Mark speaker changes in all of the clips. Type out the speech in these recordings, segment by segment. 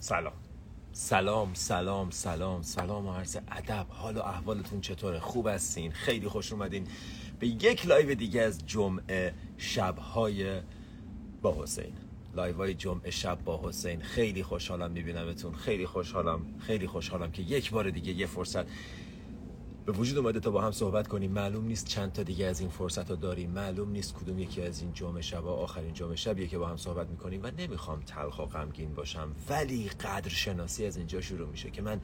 Speaker 1: سلام. سلام سلام سلام سلام و عرض ادب. حال و احوالتون چطوره؟ خوب هستین؟ خیلی خوش اومدین. به یک live دیگه از جمعه شبهای با حسین. live های جمعه شب با حسین. خیلی خوشحالم میبینمتون. خیلی خوشحالم خیلی خوشحالم که یک بار دیگه یه فرصت به وجود اومده تا با هم صحبت کنیم. معلوم نیست چند تا دیگه از این فرصت ها داریم. معلوم نیست کدوم یکی از این جمعه شب آخرین جمعه شبیه که با هم صحبت می‌کنیم و نمی‌خوام تلخ و غمگین باشم ولی قدر شناسی از اینجا شروع میشه که من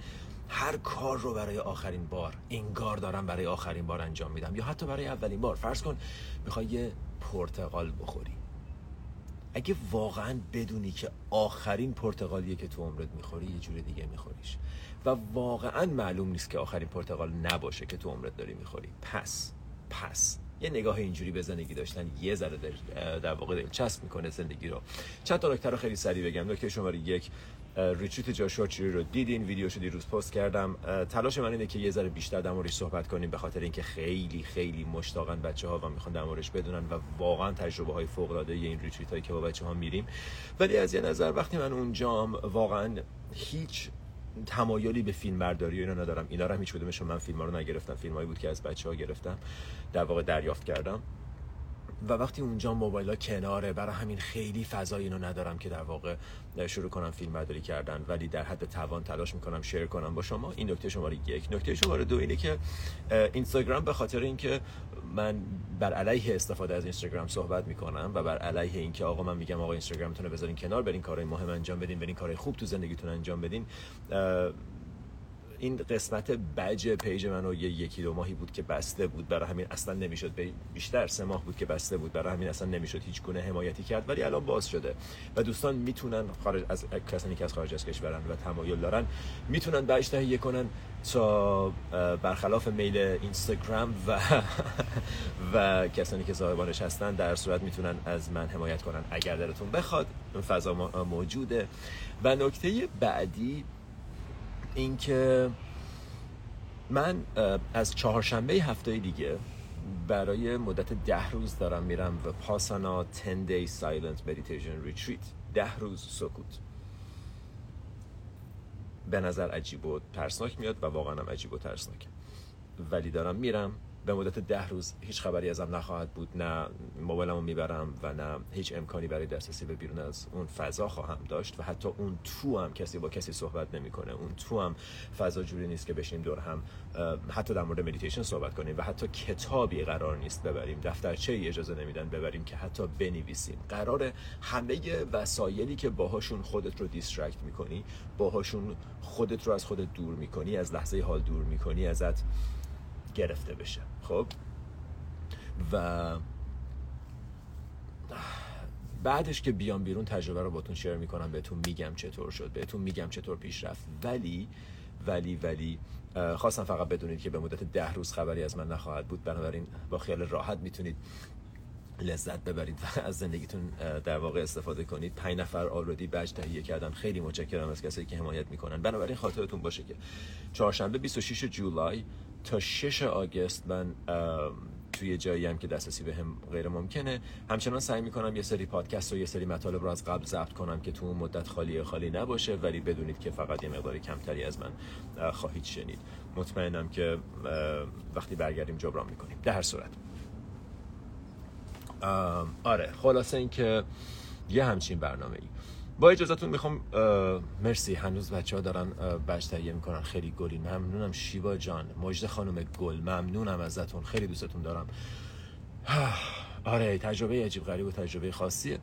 Speaker 1: هر کار رو برای آخرین بار انگار دارم برای آخرین بار انجام میدم یا حتی برای اولین بار. فرض کن می‌خوای یه پرتقال بخوری. اگه واقعا بدونی که آخرین پرتقالیه که تو عمرت می‌خوری یه جور دیگه میخوریش. و واقعا معلوم نیست که آخرین پرتقال نباشه که تو عمرت داری می‌خوری. پس پس یه نگاه اینجوری به زندگی داشتن یه ذره در, در واقع دلچسب می‌کنه زندگی رو. چند تا نکته رو خیلی سریع بگم. نکته شماره یک retreat Joshua Tree رو دیدین ویدیوشو دیروز پست کردم. تلاش من اینه که یه ذره بیشتر در موردش صحبت کنیم به خاطر اینکه خیلی خیلی مشتاقن بچه ها و می‌خوان در موردش بدونن و واقعا تجربه های فوق العاده این retreat هایی که با بچه ها میریم. ولی از یه نظر وقتی من اونجام واقعا هیچ تمایلی به فیلم برداری اینا ندارم. اینا رو هم هیچ کدومشون من فیلم رو نگرفتم. فیلمایی بود که از بچه ها گرفتم در واقع دریافت کردم. و وقتی اونجا موبایل ها کناره برای همین خیلی فضای اینو ندارم که در واقع شروع کنم فیلم برداری کردن. ولی در حد توان تلاش می‌کنم شیر کنم. با شما این نکته شماره یک. نکته شماره دو اینه که اینستاگرام به خاطر اینکه من بر علیه استفاده از اینستاگرام صحبت می‌کنم و بر علیه اینکه آقا من میگم آقا اینستاگرامتون رو بذارین کنار برین کارهای مهم انجام بدین برین کارهای خوب تو زندگیتون انجام بدین این قسمت بج پیج منو یه یکی دو ماهی بود که بسته بود. برای همین اصلا نمی‌شد بیشتر سه ماه بود که بسته بود. برای همین اصلا نمی‌شد هیچ گونه حمایتی کرد. ولی الان باز شده. و دوستان می‌تونن خارج از کسانی که از خارج از کشورن و تمایل دارن می‌تونن بج تهیه کنن تا برخلاف میل اینستاگرام و و کسانی که صاحبانش هستن در صورت می‌تونن از من حمایت کنن. اگر دلتون بخواد فضا موجوده. و نکته بعدی اینکه من از چهارشنبه هفته دیگه برای مدت ده روز دارم میرم و پاسانا 10 day silent meditation retreat. ده روز سکوت. به نظر عجیب و ترسناک میاد و واقعا هم عجیب و ترسناک ولی دارم میرم. به مدت ده روز هیچ خبری ازم نخواهد بود. نه موبایلمو می‌برم و نه هیچ امکانی برای دسترسی به بیرون از اون فضا خواهم داشت و حتی اون تو هم کسی با کسی صحبت نمی‌کنه. اون تو هم فضا جوری نیست که بشینیم دور هم حتی در مورد مدیتیشن صحبت کنیم و حتی کتابی قرار نیست ببریم. دفترچه اجازه نمیدن ببریم که حتی بنویسیم. قرار همه وسایلی که باهاشون خودت رو دیسترکت می‌کنی باهاشون خودت رو از خودت دور می‌کنی از لحظه حال دور می‌کنی ازت گرفته بشه. خب؟ و بعدش که بیام بیرون تجربه رو باتون شیر می‌کنم بهتون میگم چطور شد بهتون میگم چطور پیش رفت. ولی ولی ولی خواستم فقط بدونید که به مدت ده روز خبری از من نخواهد بود. بنابراین با خیال راحت می‌تونید لذت ببرید و از زندگیتون در واقع استفاده کنید. پنج نفر آلردی بج تهیه کردن خیلی متشکرم از کسایی که حمایت می‌کنن. بنابراین خاطرتون باشه که چهارشنبه 26 جولای تا 6 آگست من توی جایی هم که دسترسی به هم غیر ممکنه. همچنان سعی می‌کنم یه سری پادکست و یه سری مطالب رو از قبل ضبط کنم که تو اون مدت خالی خالی نباشه ولی بدونید که فقط یه مقداری کمتری از من خواهید شنید. مطمئنم که وقتی برگردیم جبران می‌کنیم. در هر صورت. آره خلاصه اینکه یه همچین برنامه ای با اجازتون می‌خوام مرسی. هنوز بچه ها دارن بچ تهیه می‌کنن. خیلی گلی. ممنونم شیوا جان. مجد خانم گل. ممنونم ازتون. خیلی دوستتون دارم. آره تجربه عجیب غریب و تجربه خاصیه.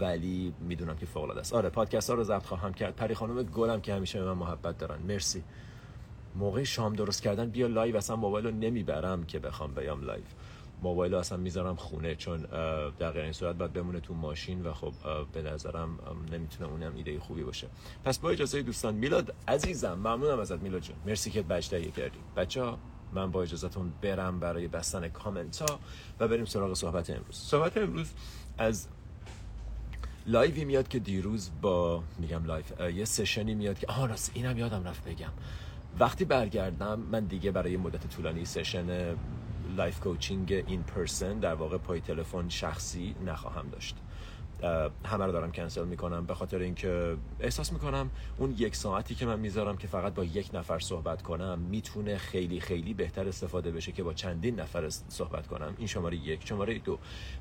Speaker 1: ولی می‌دونم که فوق العاده است. آره پادکست ها رو ضبط خواهم کرد. پری خانم گلم که همیشه به من محبت دارن. مرسی. موقع شام درست کردن بیا live. اصلا موبایل رو نمی‌برم که بخوام بیام live. موبایل اصلا می‌ذارم خونه چون در غیر این صورت باید بمونه تو ماشین و خب به نظرم نمی‌تونه اونم ایده خوبی باشه. پس با اجازه دوستان میلاد عزیزم ممنونم ازت میلاد جون مرسی که بچ تهیه کردی. بچه ها من با اجازهتون برم برای بستن کامنت ها و بریم سراغ صحبت امروز. صحبت امروز از live ی میاد که دیروز با میگم live یه session ی میاد که آها راست اینم یادم رفت بگم. وقتی برگردم من دیگه برای مدت طولانی session life coaching in person در واقع پای تلفن شخصی نخواهم داشت. همه رو دارم کنسل می‌کنم. به خاطر اینکه احساس می‌کنم اون یک ساعتی که من می‌ذارم که فقط با یک نفر صحبت کنم می‌تونه خیلی خیلی بهتر استفاده بشه که با چندین نفر صحبت کنم. این شماره یک. شماره دو.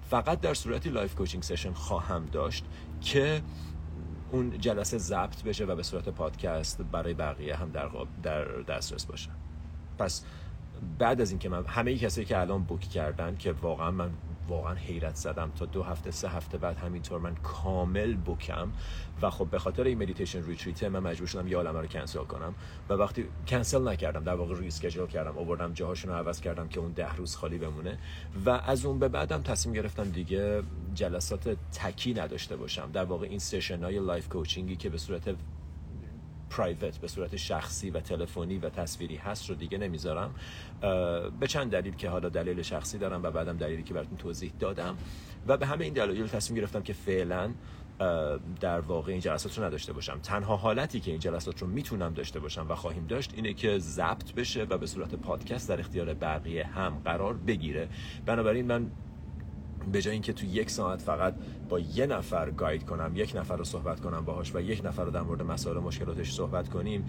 Speaker 1: فقط در صورتی life coaching session خواهم داشت که اون جلسه ضبط بشه و به صورت پادکست برای بقیه هم در, در دسترس باشه. پس بعد از اینکه من همه کسایی که الان book کردن که واقعا من واقعا حیرت زدم تا دو هفته سه هفته بعد همینطور من کامل book م و خب به خاطر این meditation retreat من مجبور شدم یه عالمه رو کنسل کنم و وقتی کنسل نکردم در واقع reschedule کردم آوردم جاهاشون رو عوض کردم که اون ده روز خالی بمونه و از اون به بعدم تصمیم گرفتم دیگه جلسات تکی نداشته باشم. در واقع این session های life coaching ی که به صورت private به صورت شخصی و تلفنی و تصویری هست رو دیگه نمی‌ذارم. به چند دلیل که حالا دلیل شخصی دارم و بعدم دلیلی که براتون توضیح دادم. و به همه این دلایل تصمیم گرفتم که فعلا در واقع این جلسات رو نداشته باشم. تنها حالتی که این جلسات رو می‌تونم داشته باشم و خواهیم داشت اینه که ضبط بشه و به صورت پادکست در اختیار بقیه هم قرار بگیره. بنابراین من به جای اینکه تو یک ساعت فقط با یه نفر گاید کنم یک نفر رو صحبت کنم باهاش و یک نفر رو در مورد مسائل مشکلاتش صحبت کنیم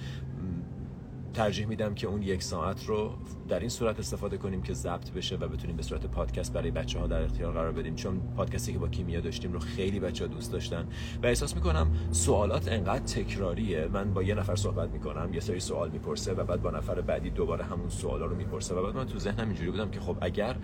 Speaker 1: ترجیح میدم که اون یک ساعت رو در این صورت استفاده کنیم که ضبط بشه و بتونیم به صورت پادکست برای بچه ها در اختیار قرار بدیم. چون پادکستی که با کیمیا داشتیم رو خیلی بچه ها دوست داشتن و احساس می‌کنم سوالات انقدر تکراریه. من با یه نفر صحبت می‌کنم یه سری سوال می‌پرسه و بعد با نفر بعدی دوباره همون سوالا رو می‌پرسه و بعد من تو ذهنم اینجوری بودم که خب اگر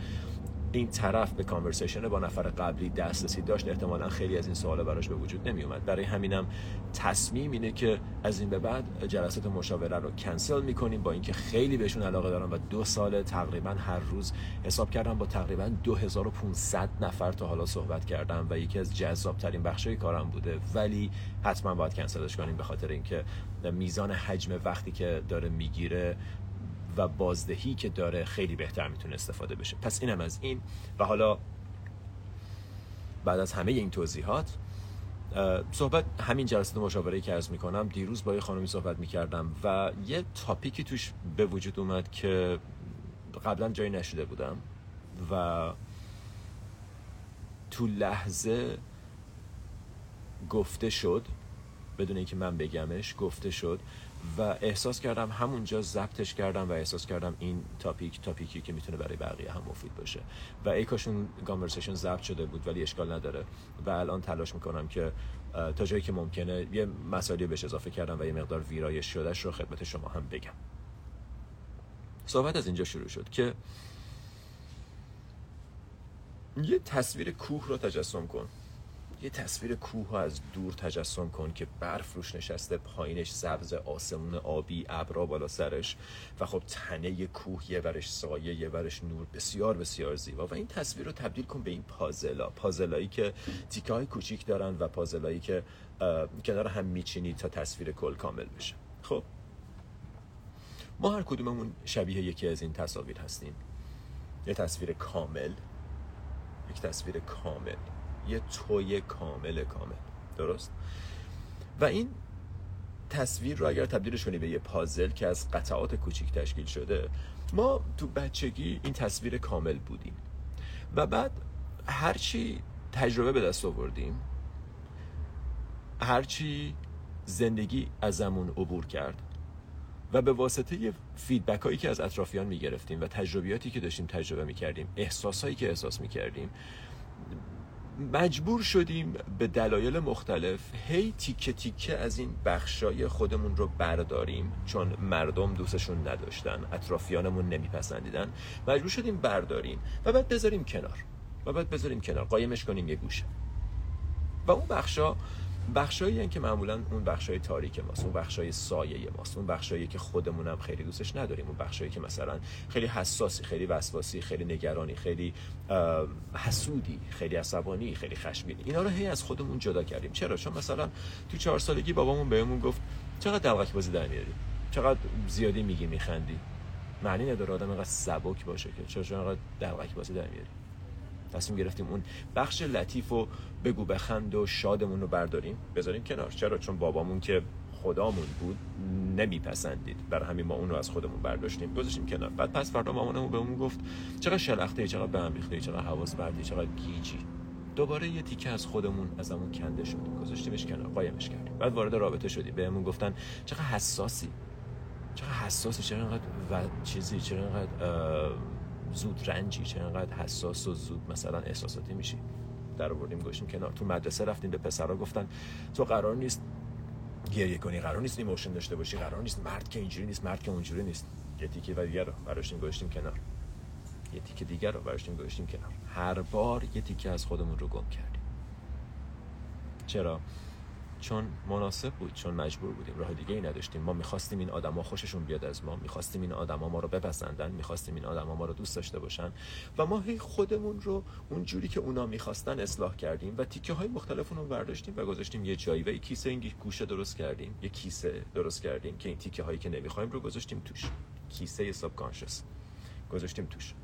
Speaker 1: این طرف به کانورسیشن با نفر قبلی دسترسی داشت احتمالا خیلی از این سوالا براش به وجود نمی اومد برای همینم تصمیم اینه که از این به بعد جلسات مشاوره رو کنسل می‌کنیم با اینکه خیلی بهشون علاقه دارم و دو سال تقریبا هر روز حساب کردم با تقریبا 2500 نفر تا حالا صحبت کردم و یکی از جذاب ترین بخشای کارم بوده. ولی حتما باید کنسلش کنیم به خاطر اینکه میزان حجم وقتی که داره می‌گیره و بازدهی که داره خیلی بهتر می‌تونه استفاده بشه. پس اینم از این. و حالا بعد از همه این توضیحات صحبت همین جلسه مشاوره که عرض می‌کنم دیروز با یه خانمی صحبت می‌کردم و یه تاپیکی توش به وجود اومد که قبلا جایی نشده بودم و تو لحظه گفته شد بدون اینکه من بگمش گفته شد و احساس کردم همونجا ضبطش کردم و احساس کردم این تاپیک تاپیکی که می‌تونه برای بقیه هم مفید باشه. و ای کاشون کانورسیشن ضبط شده بود ولی اشکال نداره. و الان تلاش می‌کنم که تا جایی که ممکنه یه مسائلی بهش اضافه کردم و یه مقدار ویرایش شدهش رو خدمت شما هم بگم. صحبت از اینجا شروع شد که یه تصویر کوه رو تجسم کن. یه تصویر کوه از دور تجسم کن که برف روش نشسته پایینش سبز آسمون آبی ابرا بالا سرش. و خب تنه کوه یه ورش سایه یه ورش نور. بسیار بسیار زیبا. و این تصویر رو تبدیل کن به این پازلا. پازلایی که تیکه های کوچیک دارن و پازلایی که کنار هم میچینی تا تصویر کل کامل بشه. خب. ما هر کدوممون شبیه یکی از این تصاویر هستیم. یه تصویر کامل. یک تصویر کامل. یه توی کامل کامل. درست؟ و این تصویر رو اگر تبدیلش کنی به یه پازل که از قطعات کوچیک تشکیل شده ما تو بچگی این تصویر کامل بودیم. و بعد هرچی تجربه به دست آوردیم هرچی زندگی ازمون عبور کرد و به واسطه فیدبک هایی که از اطرافیان می گرفتیم و تجربیاتی که داشتیم تجربه می کردیم احساس هایی که احساس می کردیم مجبور شدیم به دلایل مختلف هی تیکه تیکه از این بخشای خودمون رو برداریم چون مردم دوستشون نداشتن اطرافیانمون نمیپسندیدن. مجبور شدیم برداریم و بعد بذاریم کنار. و بعد بذاریم کنار. قایمش کنیم یه گوشه. و اون بخشا بخشایی که معمولا اون بخشای تاریک ماست اون بخشای سایه ماست اون بخشایی که خودمون هم خیلی دوستش نداریم اون بخشایی که مثلا خیلی حساسی خیلی وسواسی خیلی نگرانی خیلی حسودی خیلی عصبانی خیلی خشمگینی. اینا رو هی از خودمون جدا کردیم. چرا؟ چون مثلا تو چهار سالگی بابامون بهمون گفت چقدر دلغک بازی در میاری؟ چقدر زیادی میگی میخندی؟ معنی نداره آدم اینقدر سبک باشه که چرا چون اینقدر دلغک بازی در میاری؟ تصمیم گرفتیم اون بخش لطیف و بگو بخند و شادمون رو برداریم. بذاریم کنار. چرا؟ چون بابامون که خدامون بود نمیپسندید. برای همین ما اون رو از خودمون برداشتیم. گذاشتیم کنار. بعد پس فردا مامانمون بهمون گفت چقدر شلخته چقدر به هم ریخته چقدر حواس بردی چقدر گیجی. دوباره یه تیکه از خودمون از همون کنده شد. گذاشتیمش کنار. قایمش کردیم. بعد وارد رابطه شدیم. بهمون گفتن چقدر حساسی. چقدر حساسی. چرا اینقدر و چیزی چرا اینقدر زودرنجی چرا اینقدر حساس و زود مثلا احساساتی میشی. در آوردیم گوشیم کنار. تو مدرسه رفتیم به پسرا گفتن تو قرار نیست گریه کنی قرار نیست emotion داشته باشی قرار نیست مرد که اینجوری نیست مرد که اونجوری نیست. یه تیکه دیگر رو برداشتیم گذاشتیم کنار. یه تیکه دیگر رو برداشتیم گذاشتیم کنار. هر بار یه تیکه از خودمون رو گم کردیم. چرا؟ چون مناسب بود چون مجبور بودیم. راه دیگه ای نداشتیم. ما می‌خواستیم این آدما خوششون بیاد از ما. می‌خواستیم این آدما ما رو بپسندن. می‌خواستیم این آدما ما رو دوست داشته باشن. و ما هی خودمون رو اون جوری که اونا می‌خواستن اصلاح کردیم و تیکه های مختلف رو برداشتیم و گذاشتیم یه جایی و یه کیسه این گوشه درست کردیم. یه کیسه درست کردیم که این تیکه هایی که نمی‌خوایم رو گذاشتیم توش. کیسه ساب گذاشتیم توش.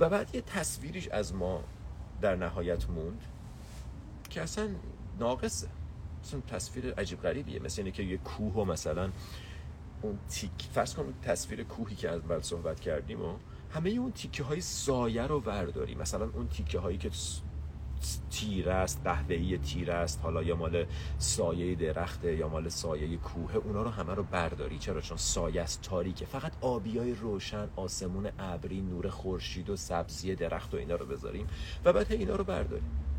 Speaker 1: و بعد یه تصویریش از ما در نهایت موند که اصلا ناقصه. اصلا تصویر عجیب غریبیه. مثل که یه کوه و مثلا اون تیک فرض کن تصویر کوهی که اول صحبت کردیم و همه اون تیکه های سایه رو ورداری مثلا اون تیکه هایی که تیر است قهوه‌ای تیر است حالا یا مال سایه درخته یا مال سایه کوه اونا رو همه رو برداری. چرا؟ چون سایه است تاریکه. فقط آبیای روشن آسمون ابری نور خورشید و سبزی درخت و اینا رو بذاریم و بعد اینا رو برداریم.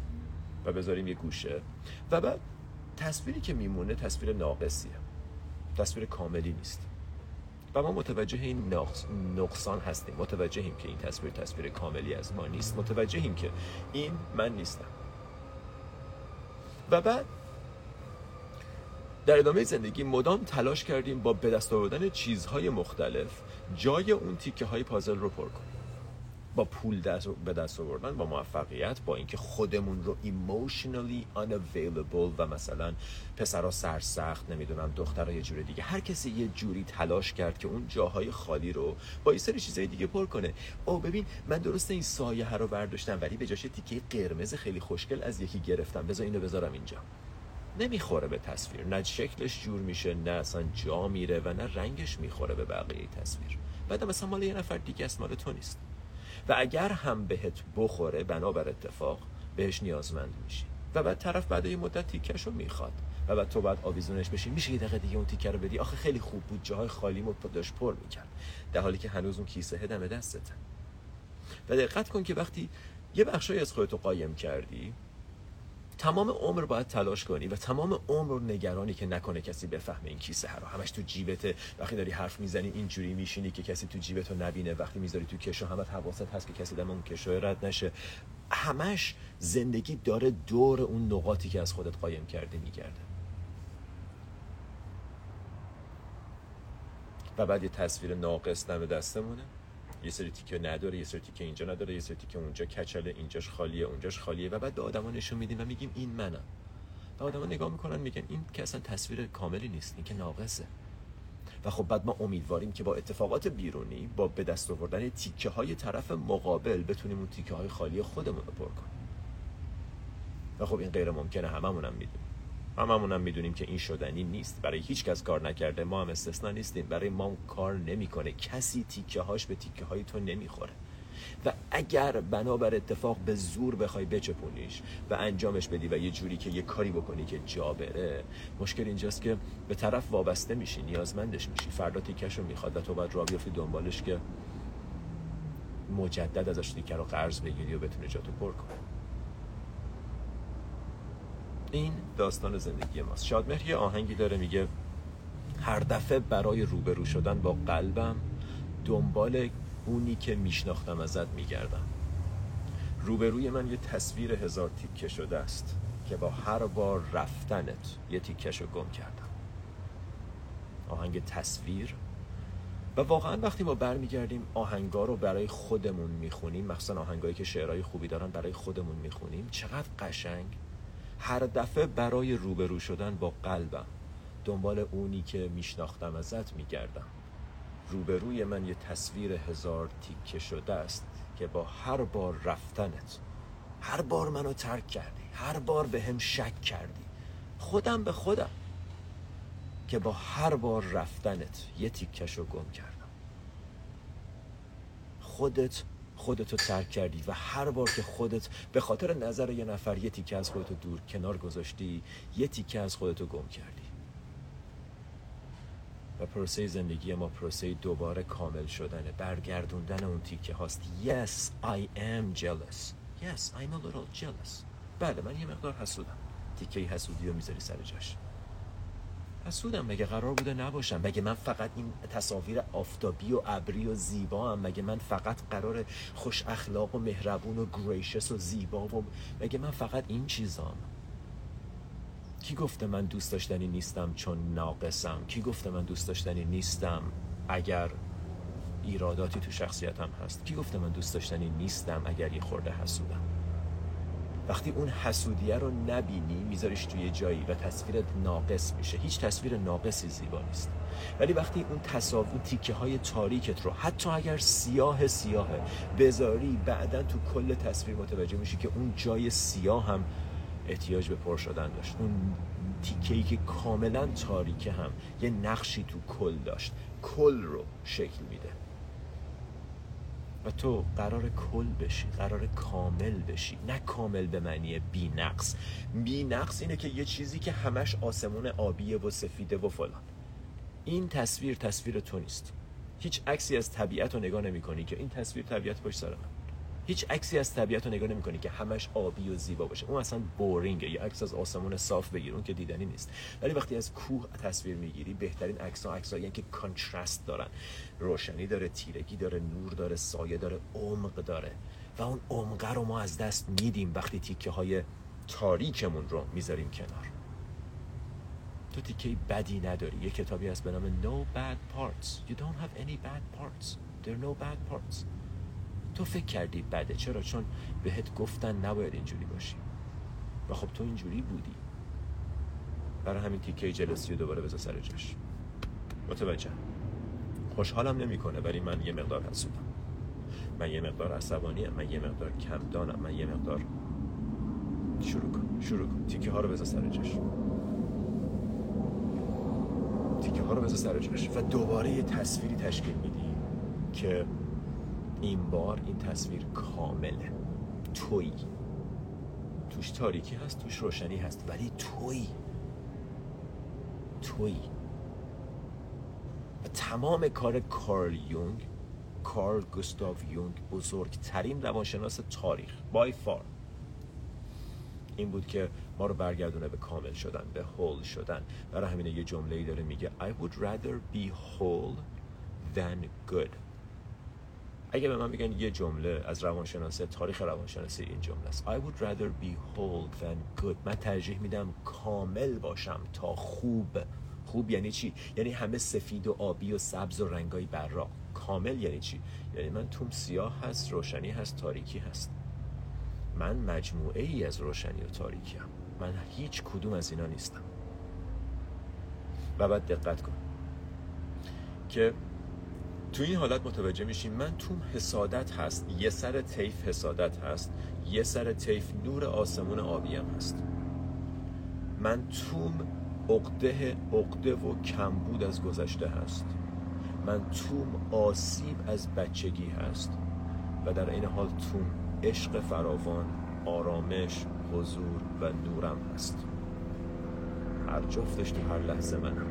Speaker 1: و بذاریم یه گوشه. و بعد تصویری که میمونه تصویر ناقصیه. تصویر کاملی نیست. و ما متوجه این نقصان هستیم. متوجهیم که این تصویر تصویر کاملی از ما نیست. متوجهیم که این من نیستم. و بعد در ادامه زندگی مدام تلاش کردیم با به دست آوردن چیزهای مختلف جای اون تیکه های پازل رو پر کنیم. با پول دست به دست آوردن با موفقیت با اینکه خودمون رو emotionally unavailable و مثلا پسرا سرسخت نمی‌دونم دخترها یه جور دیگه. هر کسی یه جوری تلاش کرد که اون جاهای خالی رو با یه سری چیزای دیگه پر کنه. او ببین من درسته این سایه رو برداشتم ولی به جاش تیکه قرمز خیلی خوشگل از یکی گرفتم. بذار اینو بذارم اینجا. نمی‌خوره به تصویر. نه شکلش جور میشه نه اصلا جا میره و نه رنگش می‌خوره به بقیه تصویر. بعد مثلا مال یه نفر دیگه است مال تو نیست. و اگر هم بهت بخوره بنابر اتفاق بهش نیازمند میشی. و بعد طرف بعد یه مدت تیکش رو می‌خواد. و بعد تو بعد آویزونش بشی. میشه یه دقیقه دیگه اون تیکه رو بدی؟ آخه خیلی خوب بود. جاهای خالی مو داشت پر می‌کرد. در حالی که هنوز اون کیسه دم دستته. و دقت کن که وقتی یه بخشی از خودتو قایم کردی تمام عمر باید تلاش کنی و تمام عمر نگرانی که نکنه کسی بفهمه این کیسه رو. همش تو جیبته. وقتی داری حرف می‌زنی اینجوری میشینی که کسی تو جیبتو نبینه. وقتی می‌ذاری تو کشو همه حواست هست که کسی دم اون کشو رد نشه. همش زندگی داره دور اون نقاطی که از خودت قایم کرده میگرده. و بعد یه تصویر ناقص دم دستمونه. یه سری تیکه نداره یه سری تیکه اینجا نداره یه سری تیکه اونجا کچله اینجاش خالیه اونجاش خالیه. و بعد به آدما نشون میدیم و میگیم این منم. و آدما نگاه می‌کنن میگن این که اصلا تصویر کاملی نیست این که ناقصه. و خب بعد ما امیدواریم که با اتفاقات بیرونی با به دست آوردن تیکه های طرف مقابل بتونیم اون تیکه های خالی خودمون رو پر کنیم. و خب این غیر ممکنه هممونم می‌دونیم. هممون هم می‌دونیم که این شدنی نیست. برای هیچ کس کار نکرده. ما هم استثنا نیستیم. برای ما کار نمی‌کنه. کسی تیکه هاش به تیکه های تو نمی‌خوره. و اگر بنابر اتفاق به زور بخوای بچپونیش و انجامش بدی و یه جوری که یه کاری بکنی که جا بره مشکل اینجاست که به طرف وابسته میشی نیازمندش میشی. فردا تیکش رو می‌خواد و تو باید را بیافتی دنبالش که مجدد ازش تیکه رو قرض بگیری و بتونه جاتو پر کنه این داستان زندگی ماست. شادمهر یه آهنگی داره میگه هر دفعه برای روبرو شدن با قلبم دنبال اونی که میشناختم ازت میگردم. روبروی من یه تصویر هزار تیکه شده است که با هر بار رفتنت یه تیکش رو گم کردم. آهنگ تصویر. و واقعا وقتی ما برمیگردیم آهنگا رو برای خودمون می‌خونیم مخصوصا آهنگایی که شعرهای خوبی دارن برای خودمون می‌خونیم چقدر قشنگ. هر دفعه برای روبرو شدن با قلبم. دنبال اونی که میشناختم ازت میگردم. روبروی من یه تصویر هزار تیکه شده است که با هر بار رفتنت هر بار منو ترک کردی هر بار به هم شک کردی خودم به خودم که با هر بار رفتنت یه تیکش رو گم کردم. خودت خودتو ترک کردی و هر بار که خودت به خاطر نظر یه نفر یه تیکه از خودتو دور کنار گذاشتی یه تیکه از خودتو گم کردی. و پروسه زندگی ما پروسه دوباره کامل شدنه. برگردوندن اون تیکه هاست. Yes, I am jealous. Yes, I'm a little jealous. بله من یه مقدار حسودم. تیکه حسودی رو می‌ذاری سر جاش. حسودم مگه قرار بوده نباشم؟ مگه من فقط این تصاویر آفتابی و ابری و زیبا هم مگه من فقط قرار خوش اخلاق و مهربون و گریشس و زیبا و مگه من فقط این چیزام؟ کی گفته من دوست داشتنی نیستم چون ناقصم؟ کی گفته من دوست داشتنی نیستم اگر ایراداتی تو شخصیتم هست؟ کی گفته من دوست داشتنی نیستم اگر یه خورده حسودم؟ وقتی اون حسودیه رو نبینی میذاریش توی جایی و تصویرت ناقص میشه. هیچ تصویر ناقصی زیبا نیست. ولی وقتی اون تصاویر تیکه های تاریکت رو حتی اگر سیاه سیاهه بذاری بعدا تو کل تصویر متوجه میشی که اون جای سیاه هم احتیاج به پر شدن داشت. اون تیکه ای که کاملا تاریکه هم یه نقشی تو کل داشت. کل رو شکل میده. و تو قرار کل بشی قرار کامل بشی. نه کامل به معنی بی نقص بی نقص اینه که یه چیزی که همش آسمون آبیه و سفیده و فلان. این تصویر تصویر تو نیست. هیچ عکسی از طبیعت رو نگاه نمی کنی که این تصویر طبیعت باش سر هیچ عکسی از طبیعت رو نگاه نمی‌کنی که همش آبی و زیبا باشه. اون اصلا بورینگه یه عکس از آسمون صاف بگیر اون که دیدنی نیست. ولی وقتی از کوه تصویر می‌گیری بهترین عکس ها عکسایی که کانترست دارن. روشنی داره تیرگی داره نور داره سایه داره عمق داره. و اون عمقه رو ما از دست میدیم وقتی تیکه های تاریکمون رو می‌ذاریم کنار. تو تیکه بدی نداری. یه کتابی هست به نام No Bad Parts. You don't have any bad parts. There are no bad parts. تو فکر کردی بده. چرا؟ چون بهت گفتن نباید اینجوری باشی. و خب تو اینجوری بودی. برای همین تیکه جلسی رو دوباره بذار سر جاش. متوجه؟ خوشحالم نمی‌کنه ولی من یه مقدار حسودم. من یه مقدار عصبانی من یه مقدار کم دانم من یه مقدار شروع کن شروع کن. تیکه ها رو بذار سر جاش. تیکه ها رو بذار سر جاش. و دوباره یه تصویری تشکیل میدی که این بار این تصویر کامله. توی. توش تاریکی هست توش روشنی هست ولی توی. توی. و تمام کار کارل یونگ کارل گوستاف یونگ بزرگترین روانشناس تاریخ بای فار این بود که ما رو برگردونه به کامل شدن به هول شدن. برای همینه یه جمله داره میگه I would rather be whole than good. اگه به من میگن یه جمله از روانشناسی تاریخ روانشناسی این جمله است. I would rather be whole than good. من ترجیح میدم کامل باشم تا خوب. خوب یعنی چی؟ یعنی همه سفید و آبی و سبز و رنگای براق. کامل یعنی چی؟ یعنی من توم سیاه هست روشنی هست تاریکی هست. من مجموعه ای از روشنی و تاریکی هم. من هیچ کدوم از اینا نیستم. و بعد دقت کن. که تو این حالت متوجه میشیم من توم حسادت هست یه سر تیف حسادت هست یه سر تیف نور آسمون آبیم هست. من توم عقده عقده و کمبود از گذشته هست. من توم آسیب از بچگی هست. و در این حال توم عشق فراوان آرامش حضور و نورم هست. هر جفتش تو هر لحظه منم.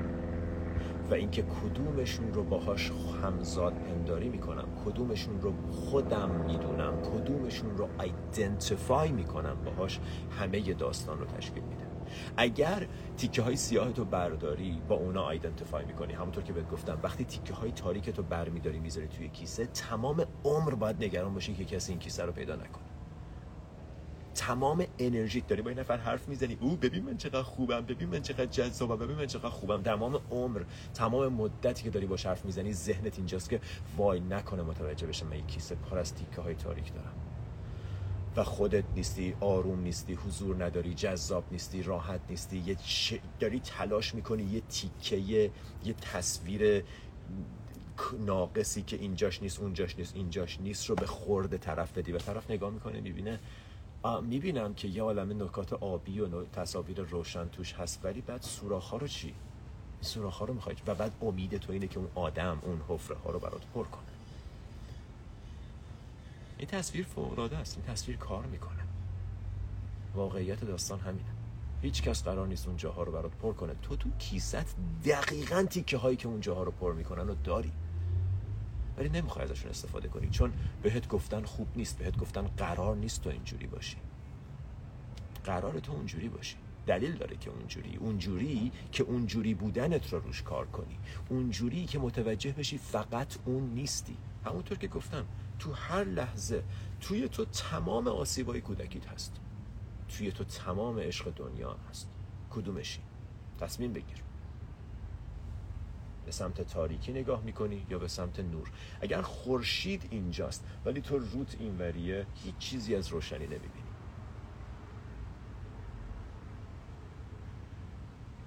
Speaker 1: و اینکه کدومشون رو باهاش همذات پنداری می‌کنم. کدومشون رو خودم می‌دونم. کدومشون رو identify می‌کنم باهاش همه داستان رو تشکیل میده اگر تیکه های سیاه تو برداری با اونا identify می‌کنی. همونطور که بهت گفتم وقتی تیکه های تاریک تو برمیداری می‌ذاری توی کیسه تمام عمر باید نگران باشی که کسی این کیسه رو پیدا نکنه. تمام انرژیت داری. با این نفر حرف می‌زنی او ببین من چقدر خوبم ببین من چقدر جذابم ببین من چقدر خوبم. تمام عمر تمام مدتی که داری با حرف می‌زنی ذهنت اینجاست که وای نکنه متوجه بشه من کیسه پر از تیکه های تاریک دارم. و خودت نیستی آروم نیستی حضور نداری جذاب نیستی راحت نیستی. یه داری تلاش می‌کنی یه تیکه یه, یه تصویر ناقصی که اینجاش نیست اونجاش نیست اینجاش نیست رو به خورد طرف بدی. و طرف نگاه می‌کنه می‌بینه می‌بینم که یه عالم نکات آبی و تصاویر روشن توش هست ولی بعد سوراخ ها رو چی؟ سوراخ ها رو می‌خواید و بعد امید تو اینه که اون آدم اون حفره ها رو برات پر کنه. این تصویر فوق است. این تصویر کار می‌کنه. واقعیت داستان همینه. هیچ کس قرار نیست اون جاها رو برات پر کنه. تو تو کیست دقیقا تیکه هایی که اون جاها رو پر می‌کنن و داری. ولی نمی‌خوای ازشون استفاده کنی چون بهت گفتن خوب نیست بهت گفتن قرار نیست تو اینجوری باشی. قرار تو اونجوری باشی. دلیل داره که اونجوری. اونجوری که اونجوری بودنت رو روش کار کنی. اونجوری که متوجه بشی فقط اون نیستی. همونطور که گفتم تو هر لحظه توی تو تمام آسیبای کودکیت هست. توی تو تمام عشق دنیا هست. کدومشی؟ تصمیم بگیر. به سمت تاریکی نگاه می‌کنی یا به سمت نور. اگر خورشید اینجاست ولی تو روت اینوریه هیچ چیزی از روشنی نمی‌بینی.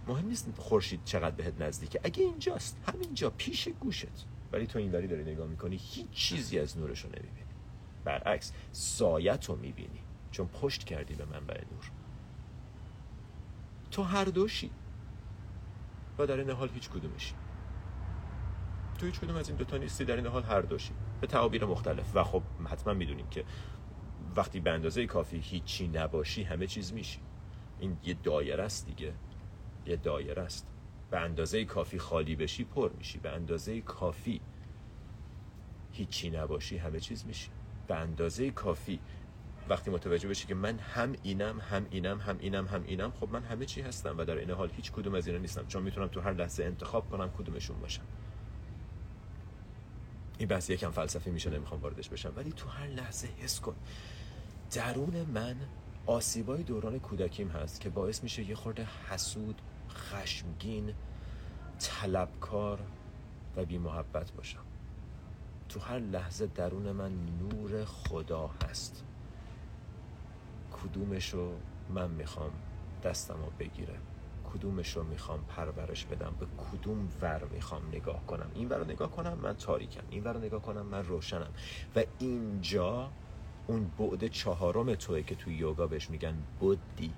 Speaker 1: مهم نیست خورشید چقدر بهت نزدیکه. اگه اینجاست همینجا پیش گوشت. ولی تو اینوری داری نگاه می‌کنی هیچ چیزی از نورش رو نمی‌بینی. برعکس سایت رو می‌بینی. چون پشت کردی به منبع نور. تو هر دوشی. و در این حال هیچ کدومشی. تو هیچ کدوم از این دوتا نیستی. در این حال هر دوشی. به تعابیر مختلف. و خب حتما می‌دونیم که وقتی به اندازه کافی هیچی نباشی همه چیز میشی. این یه دایره است دیگه. یه دایره است. به اندازه کافی خالی بشی پر میشی. به اندازه کافی هیچی نباشی همه چیز میشی. به اندازه کافی وقتی متوجه بشی که من هم اینم هم اینم هم اینم هم اینم خب من همه چی هستم و در این حال هیچ کدوم از اینا نیستم. چون می‌تونم تو هر لحظه انتخاب کنم کدومشون باشم. این بحث یکم فلسفی میشه نمی‌خوام واردش بشم. ولی تو هر لحظه حس کن. درون من آسیبای دوران کودکیم هست که باعث میشه یه خورده حسود خشمگین طلبکار و بی محبت باشم. تو هر لحظه درون من نور خدا هست. کدومشو من می‌خوام دستم رو بگیره. کدومش رو می‌خوام پرورش بدم به کدوم ور می‌خوام نگاه کنم؟ این ور رو نگاه کنم من تاریکم. این ور رو نگاه کنم من روشنم. و اینجا اون بعد چهارم توی که توی یوگا بهش میگن بودی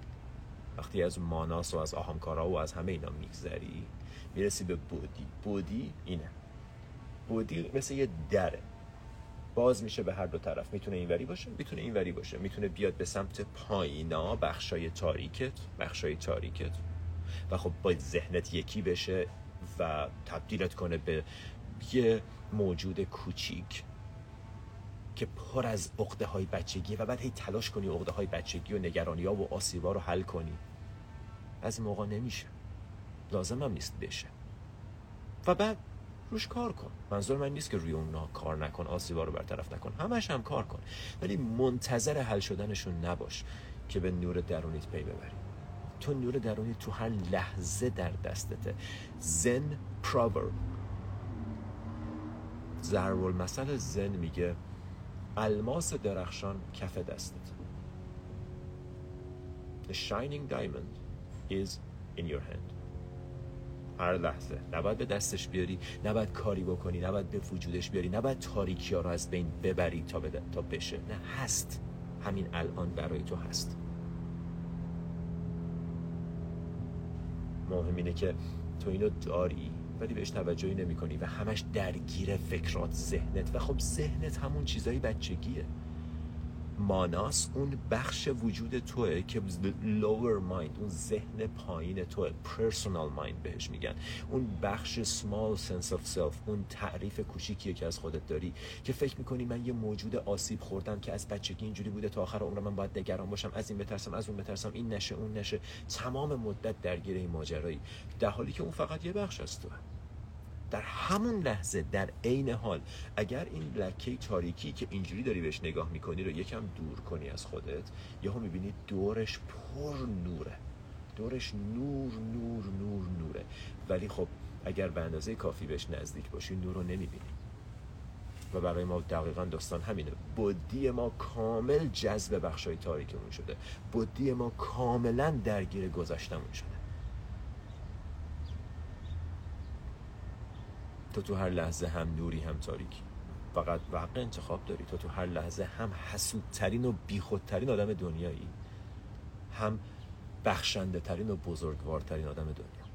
Speaker 1: وقتی از ماناس و از آهامکارا و از همه اینا میگذری می‌رسی به بودی بودی اینه. بودی مثل یه دره. باز میشه به هر دو طرف. می‌تونه اینوری باشه می‌تونه اینوری باشه. می‌تونه بیاد به سمت پایینا بخشای تاریکت بخشای تاریکت. و خب باید ذهنت یکی بشه و تبدیلت کنه به یه موجود کوچیک که پر از عقده های بچگی و بعد هی تلاش کنی عقده های بچگی و نگرانی ها و آسیبا رو حل کنی. از موقع نمیشه. لازم هم نیست بشه. و بعد روش کار کن. منظور من نیست که روی اونا کار نکن آسیبا رو برطرف نکن. همش هم کار کن. ولی منتظر حل شدنشون نباش که به نور درونیت پی ببری. تو نور درونی تو هر لحظه در دستته. زن پراور ضرب المثل زن میگه الماس درخشان کف دستت. The shining diamond is in your hand. هر لحظه. نباید به دستش بیاری نباید کاری بکنی نباید به وجودش بیاری نباید تاریکی ها رو از بین ببری تا, تا بشه. نه هست. همین الان برای تو هست. مهم اینه که تو اینو داری ولی بهش توجهی نمی کنی و همش درگیر فکرات ذهنت. و خب ذهنت همون چیزایی بچگیه. ماناس اون بخش وجود توه که lower mind اون ذهن پایین توه personal mind بهش میگن. اون بخش small sense of self اون تعریف کوچیکیه که از خودت داری که فکر می‌کنی من یه موجود آسیب خوردم که از بچگی اینجوری بوده تا آخر عمر من باید نگران باشم از این بترسم از اون بترسم این نشه اون نشه. تمام مدت درگیر این ماجرایی. در حالی که اون فقط یه بخش از توه. در همون لحظه در عین حال اگر این لکه تاریکی که اینجوری داری بهش نگاه می‌کنی رو یکم دور کنی از خودت یهو می‌بینی دورش پر نوره. دورش نور نور نور نوره. ولی خب اگر به اندازه کافی بهش نزدیک باشی نور رو نمی‌بینی. و برای ما دقیقا داستان همینه. بودی ما کامل جذب بخشای تاریکمون شده. بودی ما کاملا درگیر گذشتمون شده. تو تو هر لحظه هم نوری هم تاریکی. فقط وقت انتخاب داری. تو تو هر لحظه هم حسودترین و بیخودترین آدم دنیایی هم بخشنده ترین و بزرگوارترین آدم دنیا.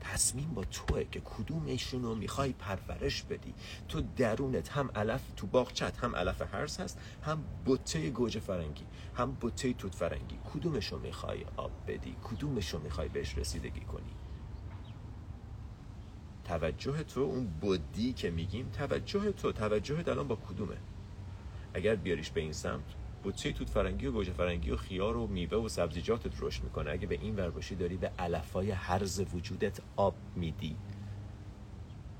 Speaker 1: تصمیم با توه که کدومشون رو می‌خوای پرورش بدی. تو درونت هم علف تو باغچت هم علف هرس هست هم بطه گوجه فرنگی هم بطه توت فرنگی. کدومش رو می‌خوای آب بدی؟ کدومش رو می‌خوای بهش رسیدگی کنی؟ توجه تو اون بودی که میگیم توجه تو توجه الان با کدومه؟ اگر بیاریش به این سمت بوچه توت فرنگی و گوجه فرنگی و خیار و میوه و سبزیجاتت رشد می‌کنه. اگه به این ور باشی داری به علفای هرز وجودت آب میدی.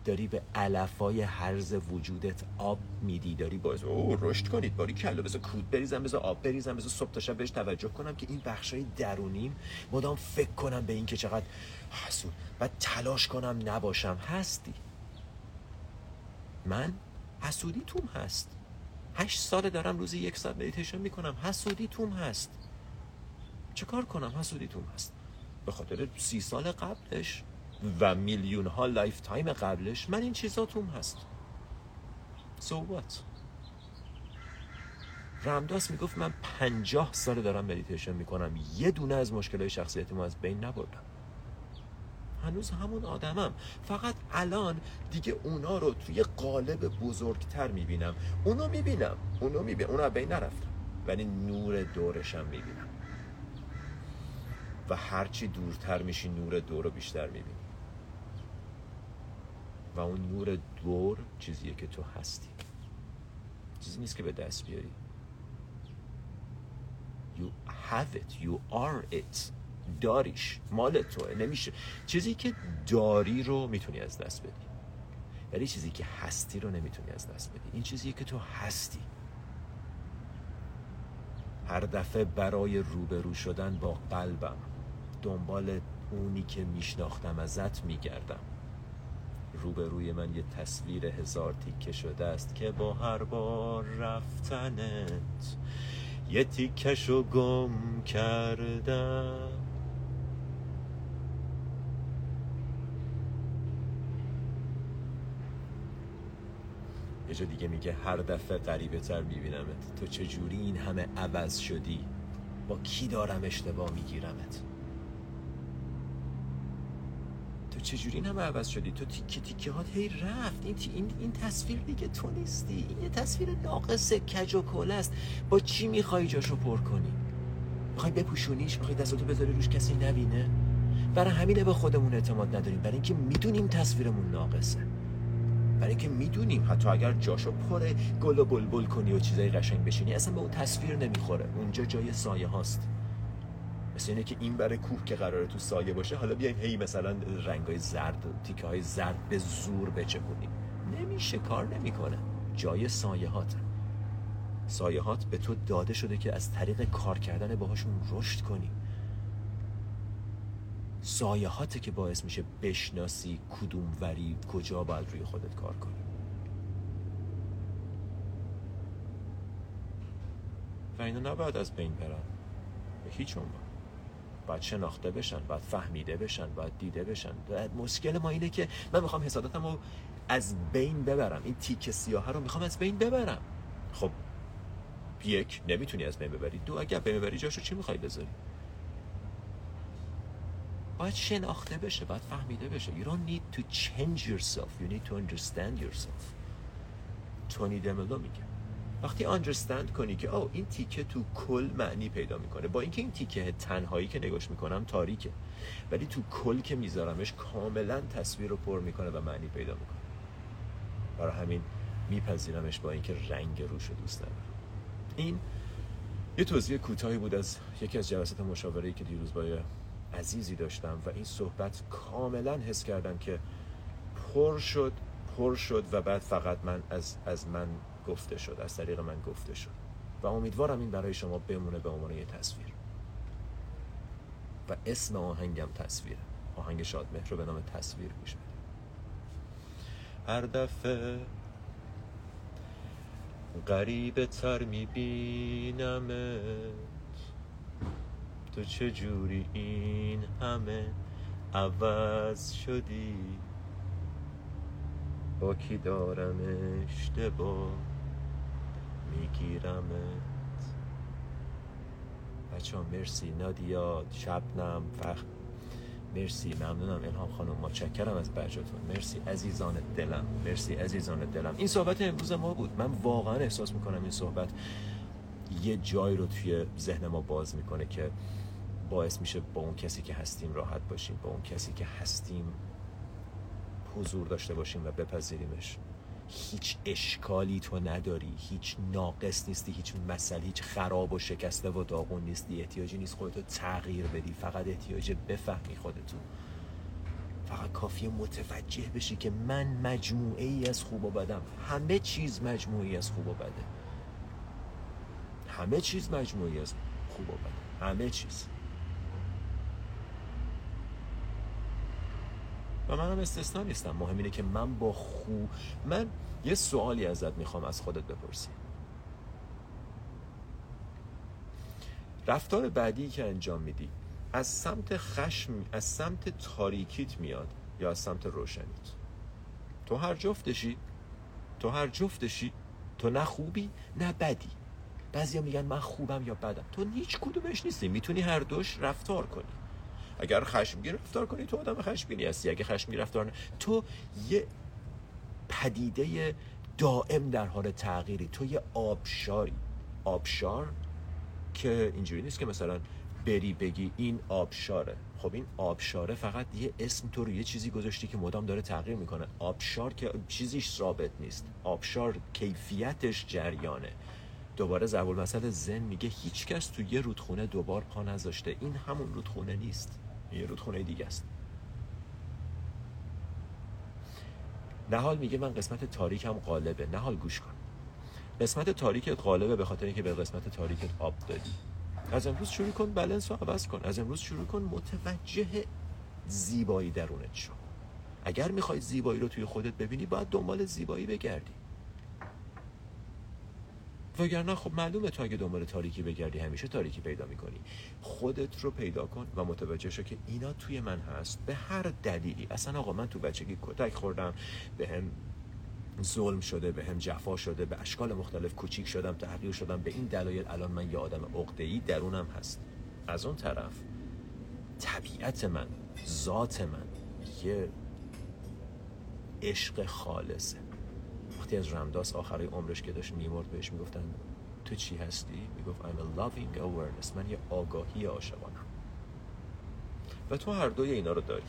Speaker 1: داری به علفای هرز وجودت آب میدی. داری باعث او رشد کنید. باری کلا بذار کود بریزم بذار آب بریزم بذار صبح تا شب بهش توجه کنم که این بخشای درونیم مدام فکر کنم به این که چقدر حسودم و تلاش کنم نباشم. هستی؟ من؟ حسودی توم هست. هشت ساله دارم روزی یک ساعت مدیتیشن می‌کنم. حسودی توم هست. چه کار کنم؟ حسودی توم هست. به خاطر سی سال قبلش و میلیون ها lifetime قبلش من این چیزا توم هست. So what? رمداس می‌گفت من پنجاه سال دارم مدیتیشن می‌کنم. یه دونه از مشکلات شخصیتی ما از بین نبردم. هنوز همون آدمم. فقط الان دیگه اونا رو توی قالب بزرگتر می‌بینم. اونو می‌بینم. اونو می‌بینم اونو بین نرفتم. ولی نور دورشم می‌بینم. و هرچی دورتر میشی نور دور رو بیشتر می‌بینی. و اون نور دور چیزیه که تو هستی. چیزی نیست که به دست بیاری. You have it. You are it. داریش. مال توه. نمیشه. چیزی که داری رو می‌تونی از دست بدی. ولی چیزی که هستی رو نمی‌تونی از دست بدی. این چیزی که تو هستی. هر دفعه برای روبرو شدن با قلبم دنبال اونی که میشناختم ازت میگردم. روبروی من یه تصویر هزار تیکه شده است که با هر بار رفتنت یه تیکشو گم کردم یه جا دیگه میگه. هر دفعه قریبه تر میبینمت. تو چجوری این همه عوض شدی؟ با کی دارم اشتباه میگیرمت؟ تو چجوری این همه عوض شدی؟ تو تیکه تیکه هات هی رفت. این, این, این تصویر دیگه تو نیستی. این یه تصویر ناقص کج و کل است. با چی می‌خوای جاشو پر کنی؟ می‌خوای بپوشونیش؟ می‌خوای دستاتو بذاری روش کسی نبینه؟ برای همینه به خودمون اعتماد نداریم. برای اینکه می‌دونیم تصویرمون ناقصه. برای اینکه می‌دونیم حتی اگر جاشو پر گل و بلبل کنی و چیزای قشنگ بشینی اصلا به اون تصویر نمی‌خوره. اونجا جای سایه هاست. مثل اینه که این برای کوه که قراره تو سایه باشه حالا بیایم هی مثلا رنگای زرد تیکه های زرد به زور بچپونیم نمیشه کار نمی‌کنه. جای سایه هات. سایه هات به تو داده شده که از طریق کار کردن باهاشون رشد کنی. سایهاته که باعث میشه بشناسی کدوم وری کجا باید روی خودت کار کنی. و اینا نباید از بین برن. به هیچ عنوان. باید شناخته بشن باید فهمیده بشن باید دیده بشن. مشکل ما اینه که من می‌خوام حسادتم رو از بین ببرم. این تیک سیاه رو می‌خوام از بین ببرم. خب یک نمی‌تونی از بین ببری. دو اگر بین ببری جاشو چی می‌خوای بذاری؟ باید شناخته بشه باید فهمیده بشه. You don't need to change yourself. You need to understand yourself. تونی دملو میگه. وقتی understand کنی که او این تیکه تو کل معنی پیدا می‌کنه. با اینکه این تیکه تنهایی که نگاش می‌کنم تاریکه. ولی تو کل که میذارمش کاملا تصویر رو پر می‌کنه و معنی پیدا می‌کنه. برای همین میپذیرمش با اینکه رنگ روش رو دوست ندارم این یه توضیح کوتاهی بود از یکی از جلسات مشاوره که دیروز با عزیزی داشتم و این صحبت کاملا حس کردم که پر شد پر شد و بعد فقط من از, از من گفته شد از طریق من گفته شد. و امیدوارم این برای شما بمونه به عنوان یه تصویر. و اسم آهنگم تصویره. آهنگ شادمهر رو به نام تصویر گوش هر دفعه غریبه تر میبینمت. تو چجوری این همه عوض شدی؟ با کی دارم اشتباه میگیرمت؟ بچه ها مرسی. نادیا شبنم فخ. مرسی. ممنونم. الهام خانم متشکرم از برجاتون مرسی. عزیزان دلم. مرسی. عزیزان دلم. این صحبت امروز ما بود. من واقعا احساس می‌کنم این صحبت یه جای رو توی ذهن ما باز می‌کنه که باعث میشه با اون کسی که هستیم راحت باشیم با اون کسی که هستیم حضور داشته باشیم و بپذیریمش. هیچ اشکالی تو نداری هیچ ناقص نیستی هیچ مسئله هیچ خراب و شکسته و داغون نیستی. احتیاجی نیست خودتو تغییر بدی فقط احتیاج بفهمی خودتو. فقط کافی متوجه بشی که من مجموعه ای از خوب و بدم. همه چیز مجموعی از خوب و بده. همه چیز مجموعی از خوب و بده. همه چیز. و منم استثنا نیستم. مهم اینه که من با خو من یه سوالی ازت می‌خوام از خودت بپرسی. رفتار بعدی که انجام میدی از سمت خشم از سمت تاریکیت میاد یا از سمت روشنیت؟ تو هر جفتشی تو هر جفتشی تو نه خوبی نه بدی. بعضیا میگن من خوبم یا بدم. تو هیچ کدومش نیستی. می‌تونی هر دوش رفتار کنی. اگر خشمگین رفتار کنی تو آدم خشمگینی هستی. اگه خشمگین رفتار نه تو یه پدیده دائم در حال تغییری. تو یه آبشاری. آبشار که اینجوری نیست که مثلا بری بگی این آبشاره. خب این آبشاره فقط یه اسم تو رو یه چیزی گذاشتی که مدام داره تغییر می‌کنه. آبشار که چیزیش ثابت نیست. آبشار کیفیتش جریانه. دوباره زبول مسئله زن میگه هیچکس تو یه رودخونه دوبار پا نذاشته. این همون رودخونه نیست. یه رودخونه دیگه است. نهال میگه من قسمت تاریکم غالبه. نهال گوش کن. قسمت تاریکت غالبه به خاطر اینکه به قسمت تاریکت آب دادی. از امروز شروع کن بلنس رو عوض کن. از امروز شروع کن متوجه زیبایی درونت شو. اگر می‌خوای زیبایی رو توی خودت ببینی باید دنبال زیبایی بگردی. وگرنه خب معلومه تو اگه دنبال تاریکی بگردی همیشه تاریکی پیدا می‌کنی. خودت رو پیدا کن و متوجه شو که اینا توی من هست. به هر دلیلی. اصلا آقا من تو بچگی کتک خوردم به هم ظلم شده به هم جفا شده به اشکال مختلف کوچیک شدم تحقیر شدم. به این دلایل الان من یه آدم عقده‌ای درونم هست. از اون طرف طبیعت من ذات من یه عشق خالصه. وقتی از رمداس آخرای عمرش که داشت میمرد بهش می‌گفتن تو چی هستی؟ می‌گفت I'm a loving awareness من یه آگاهی عاشقانم. و تو هر دوی اینا رو داری.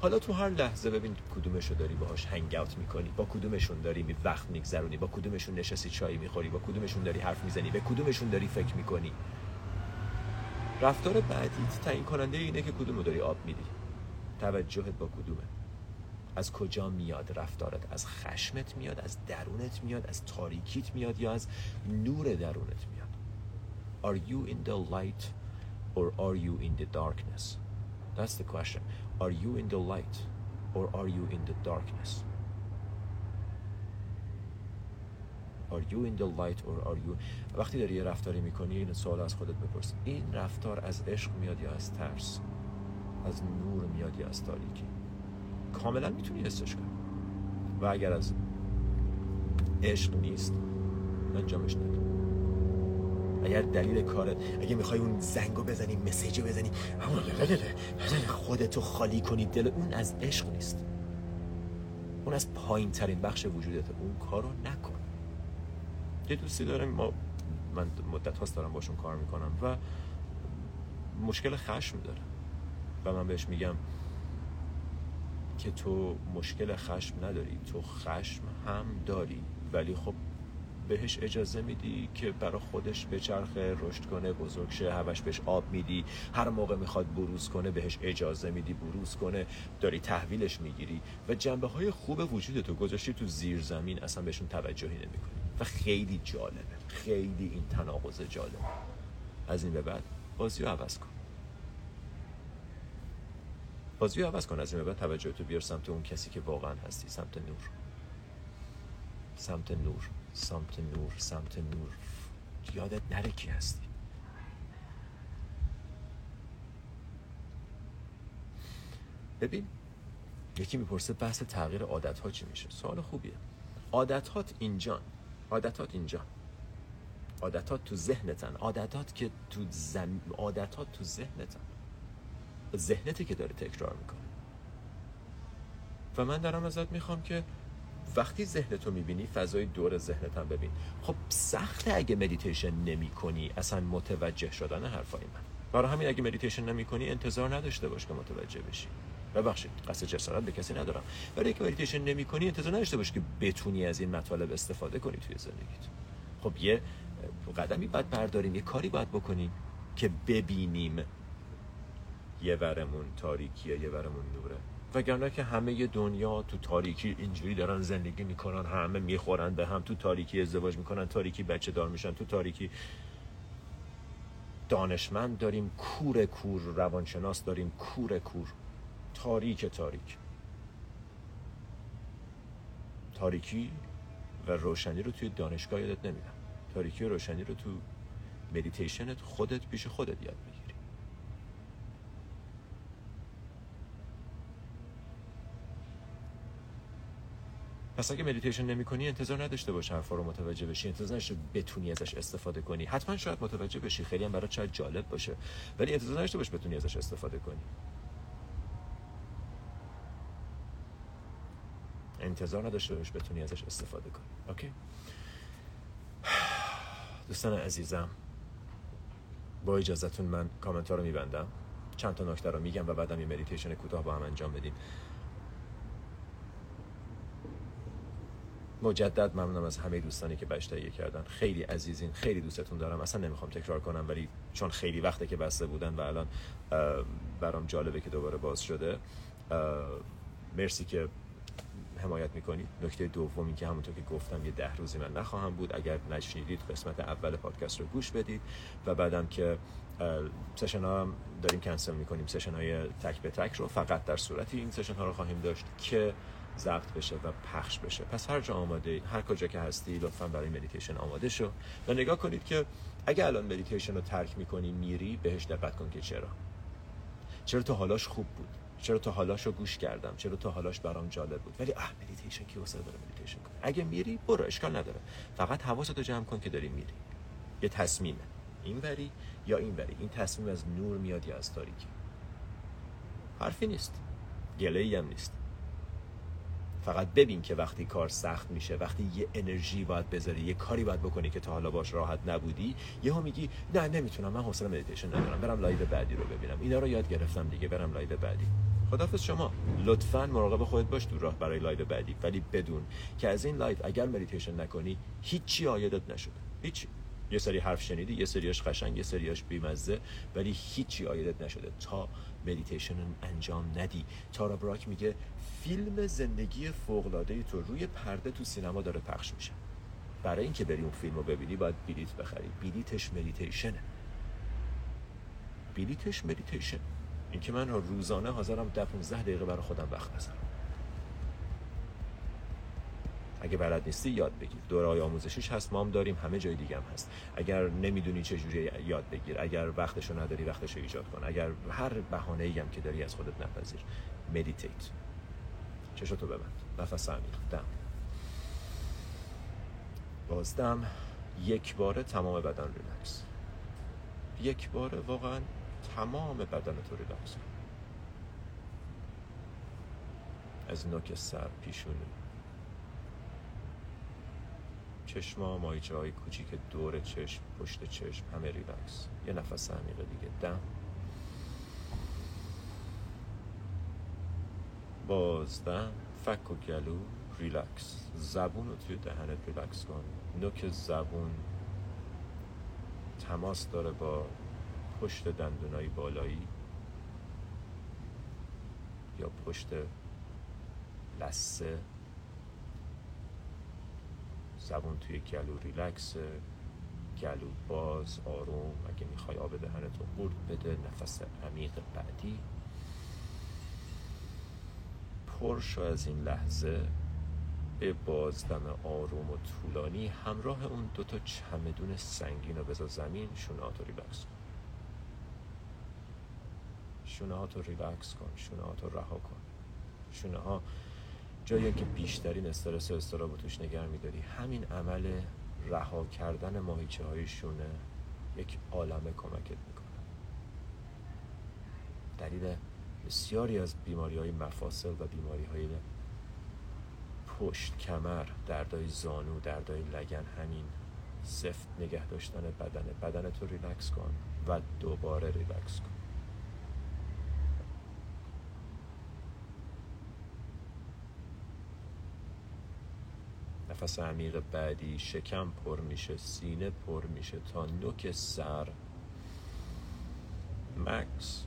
Speaker 1: حالا تو هر لحظه ببین کدومشو داری باهاش هنگ اوت می‌کنی با کدومشون داری می وقت میگذرونی با کدومشون نشستی چای می‌خوری با کدومشون داری حرف می‌زنی به کدومشون داری فکر می‌کنی. رفتار بعدیت تعیین کننده اینه که کدومو داری آب میدی. توجهت با کدومه. از کجا میاد رفتارت؟ از خشمت میاد؟ از درونت میاد؟ از تاریکیت میاد یا از نور درونت میاد؟ Are you in the light or are you in the darkness? That's the question. Are you in the light or are you in the darkness? Are you in the light or are you وقتی داری یه رفتاری می‌کنی این سوال از خودت بپرس. این رفتار از عشق میاد یا از ترس؟ از نور میاد یا از تاریکی؟ کاملا می‌تونی حسش کنی. و اگر از عشق نیست انجامش نده. اگر دلیل کارت اگه می‌خوای اون زنگو بزنی مسیجو بزنی خودتو خالی کنی دل اون از عشق نیست. اون از پایین ترین بخش وجودته. اون کارو نکن. یه دوستی دارم ما من مدت هاست دارم باشون کار می‌کنم و مشکل خشم داره. و من بهش میگم که تو مشکل خشم نداری تو خشم هم داری. ولی خب بهش اجازه میدی که برای خودش به چرخه رشد کنه بزرگ شه همش بهش آب میدی. هر موقع می‌خواد بروز کنه بهش اجازه میدی بروز کنه. داری تحویلش می‌گیری و جنبه های خوب وجود تو گذاشتی تو زیر زمین اصلا بهشون توجهی نمی‌کنی. و خیلی جالبه. خیلی این تناقض جالبه. از این به بعد بازی رو عوض کن. بازی عوض کن از این بعد توجه تو بیار سمت اون کسی که واقعا هستی سمت نور. سمت نور سمت نور سمت نور. یادت نره کی هستی. ببین یکی می‌پرسه بحث تغییر عادت ها چی میشه؟ سوال خوبیه. عادت اینجا عادتات اینجا. عادتات تو ذهنتن. عادتات که تو زم... عادتات تو ذهنتن. ذهنته که داره تکرار می‌کنه. و من دارم ازت می‌خوام که وقتی ذهنتو می‌بینی فضای دور ذهنت هم ببین. خب سخته اگه مدیتیشن نمی کنی اصلا متوجه شدن حرفای من. برای همین اگه مدیتیشن نمی کنی انتظار نداشته باش که متوجه بشی. ببخشید قصد جسارت به کسی ندارم. ولی اگه مدیتیشن نمی کنی انتظار نداشته باش که بتونی از این مطالب استفاده کنی توی زندگیت. خب یه قدمی باید برداریم یه کاری باید بکنیم که ببینیم یه ورمون تاریکیه یه ورمون نوره وگرنه که همه دنیا تو تاریکی اینجوری دارن زندگی می‌کنن همه می‌خورن به هم تو تاریکی ازدواج می‌کنن تاریکی بچه دار میشن تو تاریکی دانشمند داریم کور کور روانشناس داریم کور کور. تاریک تاریک. تاریکی و روشنی رو توی دانشگاه یادت نمیدن تاریکی و روشنی رو تو مدیتیشنت خودت پیش خودت یاد بگیر پس اگه مدیتیشن نمی کنی انتظار نداشته باش حرفا رو متوجه بشی. انتظار نداشته بتونی ازش استفاده کنی. حتما شاید متوجه بشی. خیلی هم برات شاید جالب باشه. ولی انتظار نداشته باش بتونی ازش استفاده کنی. انتظار نداشته باش بتونی ازش استفاده کنی. okay دوستان عزیزم با اجازهتون من کامنت ها رو میبندم. چند تا نکته رو میگم و بعدم یه مدیتیشن کوتاه با هم انجام بدیم. مجدد ممنونم از همه دوستانی که بهش هدیه کردن. خیلی عزیزین خیلی دوستتون دارم. اصلا نمی‌خوام تکرار کنم ولی چون خیلی وقته که بسته بودن و الان برام جالبه که دوباره باز شده مرسی که حمایت می‌کنید نکته دومی که همونطور که گفتم یه ده روزی من نخواهم بود. اگر نشنیدید قسمت اول پادکست رو گوش بدید و بعدم که session ها هم داریم کنسل می‌کنیم. session های تک به تک رو. فقط در صورتی این session ها رو خواهیم داشت که ضبط بشه و پخش بشه. پس هر جا آماده هر کجا که هستی لطفا برای مدیتیشن آماده شو و نگاه کنید که اگه الان مدیتیشن رو ترک می‌کنی میری بهش دقت کن که چرا. چرا تا حالاش خوب بود؟ چرا تا حالاش رو گوش کردم؟ چرا تا حالاش برام جالب بود؟ ولی اه مدیتیشن کی واسه داره مدیتیشن کن اگه میری برو اشکال نداره. فقط حواستو جمع کن که داری میری. یه تصمیمه این بری یا این بری. این تصمیم از نور میاد یا از تاریکی. حرفی نیست. گله هم نیست. فقط ببین که وقتی کار سخت میشه وقتی یه انرژی باید بذاری یه کاری باید بکنی که تا حالا باهاش راحت نبودی یهو میگی نه نمی‌تونم من حوصله مدیتیشن ندارم برم live بعدی رو ببینم. اینا رو یاد گرفتم دیگه برم live بعدی. خدافظ شما. لطفا مراقب خودت باش تو راه برای live بعدی. ولی بدون که از این live اگر مدیتیشن نکنی هیچی عایدت نشده. هیچی. یه سری حرف شنیدی یه سریاش قشنگ یه سریاش بیمزه ولی هیچی عایدت نشده. تا مدیتیشن انجام ندی. تارا براک میگه فیلم زندگی فوق‌العاده تو روی پرده تو سینما داره پخش میشه. برای اینکه بری اون فیلم رو ببینی باید بلیت بخری. بلیتش مدیتیشنه. بلیتش مدیتیشن. اینکه من روزانه حاضرم ده 15 دقیقه برای خودم وقت بذارم اگه بلد نیستی یاد بگیر. دوره‌های آموزشیش هست مام داریم همه جای دیگه هم هست. اگر نمی‌دونی چه جوری یاد بگیر اگر وقتشو نداری وقتشو ایجاد کن. اگر هر بهانه ای هم که داری از خودت نپذیر. مدیتیت چشتو ببند. نفس عمیق. دم. بازدم یک باره تمام بدن ریلکس. یک باره واقعا تمام بدن تو ریلکس. از نوک سر پیشونی. چشما ماهیچه های کوچیک دور چشم پشت چشم همه ریلکس. یه نفس عمیق دیگه. دم. بازدم فک و گلو ریلکس. زبون رو توی دهنت ریلکس کن. نوک زبون تماس داره با پشت دندونای بالایی یا پشت لثه. زبون توی گلو ریلکس گلو باز آروم اگه می‌خوای آب دهنتو قورت بده نفس عمیق بعدی. پرشو از این لحظه به بازدم آروم و طولانی همراه اون دوتا چمدون سنگین رو بذار زمین شونه ها ریلکس کن. شونه تو ریلکس کن شونه رها کن. شونه ها جایی که بیشترین استرس و اضطراب توش نگه میداری. همین عمل رها کردن ماهیچه های شونه یک عالمه کمکت می‌کنه. دلیل بسیاری از بیماری های مفاصل و بیماری های پشت کمر دردای زانو دردای لگن همین سفت نگه داشتن بدنه. بدن تو ریلکس کن و دوباره ریلکس کن. نفس عمیق بعدی شکم پر میشه سینه پر میشه تا نوک سر. مکث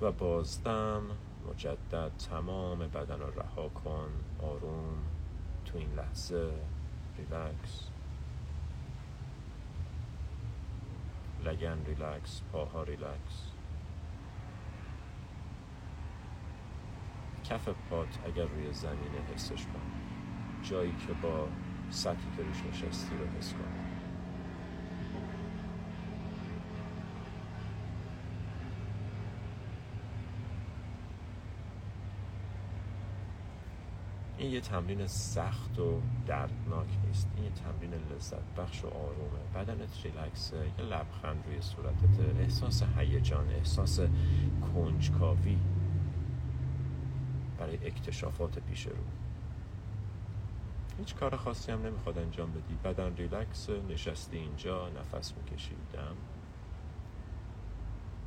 Speaker 1: و بازدم مجدد تمام بدن رو رها کن آروم تو این لحظه. ریلکس لگن ریلکس پاها ریلکس. کف پات اگر روی زمینه حسش کن. جایی که با سطحی که روش نشستی رو حس کن. این یه تمرین سخت و دردناک نیست. این یه تمرین لذت بخش و آرومه. بدنت ریلکسه. یه لبخند روی صورتت. احساس هیجان احساس کنجکاوی برای اکتشافات پیش رو. هیچ کار خاصی هم نمی‌خواد انجام بدی. بدن ریلکس نشستی اینجا نفس می‌کشی. دم.